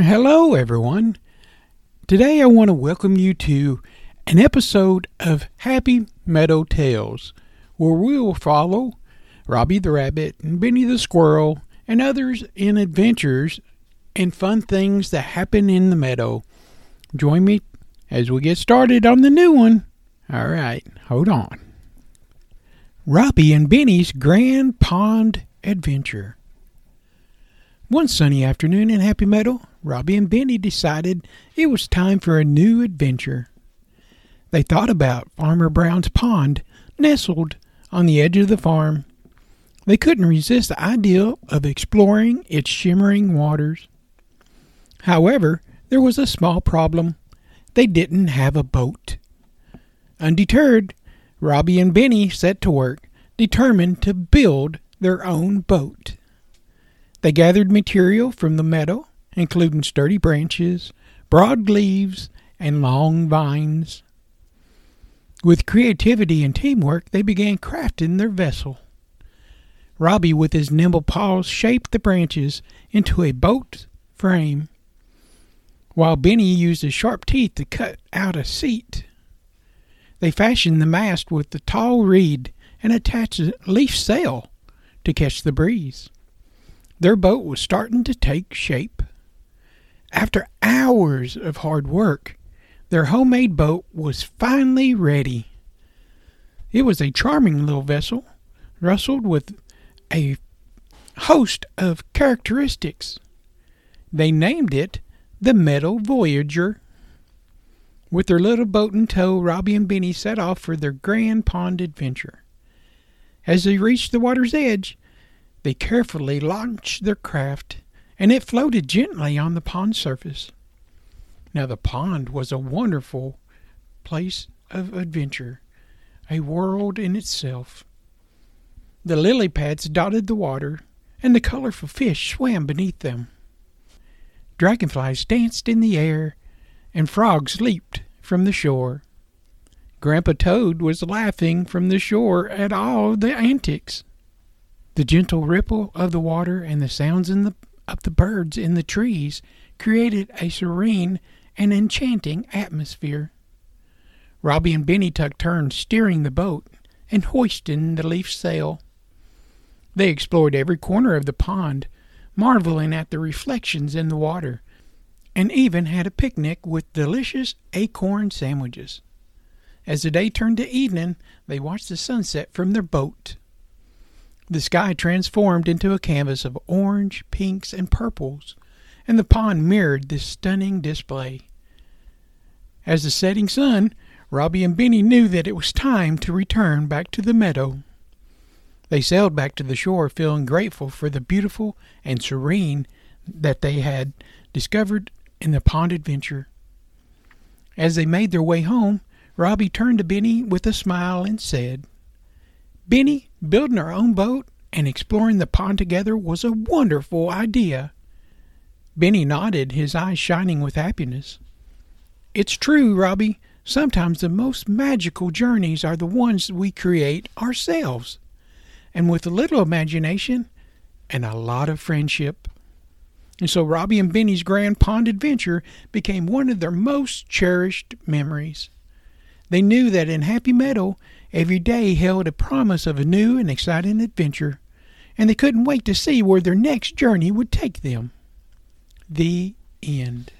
Hello, everyone. Today I want to welcome you to an episode of Happy Meadow Tales, where we will follow Robby the Rabbit and Benny the Squirrel and others in adventures and fun things that happen in the meadow. Join me as we get started on the new one. All right, hold on. Robby and Benny's Grand Pond Adventure. One sunny afternoon in Happy Meadow, Robby and Benny decided it was time for a new adventure. They thought about Farmer Brown's pond, nestled on the edge of the farm. They couldn't resist the idea of exploring its shimmering waters. However, there was a small problem. They didn't have a boat. Undeterred, Robby and Benny set to work, determined to build their own boat. They gathered material from the meadow, including sturdy branches, broad leaves, and long vines. With creativity and teamwork, they began crafting their vessel. Robby, with his nimble paws, shaped the branches into a boat frame, while Benny used his sharp teeth to cut out a seat. They fashioned the mast with the tall reed and attached a leaf sail to catch the breeze. Their boat was starting to take shape. Hours of hard work, their homemade boat was finally ready. It was a charming little vessel, rustled with a host of characteristics. They named it the Meadow Voyager. With their little boat in tow, Robby and Benny set off for their grand pond adventure. As they reached the water's edge, they carefully launched their craft, and it floated gently on the pond surface. Now, the pond was a wonderful place of adventure, a world in itself. The lily pads dotted the water, and the colorful fish swam beneath them. Dragonflies danced in the air, and frogs leaped from the shore. Grandpa Toad was laughing from the shore at all the antics. The gentle ripple of the water and the sounds the, of the birds in the trees created a serene and enchanting atmosphere. Robby and Benny took turns steering the boat and hoisting the leaf sail. They explored every corner of the pond, marveling at the reflections in the water, and even had a picnic with delicious acorn sandwiches. As the day turned to evening, they watched the sunset from their boat. The sky transformed into a canvas of orange, pinks, and purples, and the pond mirrored this stunning display. As the setting sun, Robby and Benny knew that it was time to return back to the meadow. They sailed back to the shore, feeling grateful for the beautiful and serene that they had discovered in the pond adventure. As they made their way home, Robby turned to Benny with a smile and said, Benny, building our own boat and exploring the pond together was a wonderful idea. Benny nodded, his eyes shining with happiness. It's true, Robby. Sometimes the most magical journeys are the ones we create ourselves. And with a little imagination and a lot of friendship. And so Robby and Benny's Grand Pond adventure became one of their most cherished memories. They knew that in Happy Meadow Every day held a promise of a new and exciting adventure, and they couldn't wait to see where their next journey would take them. The end.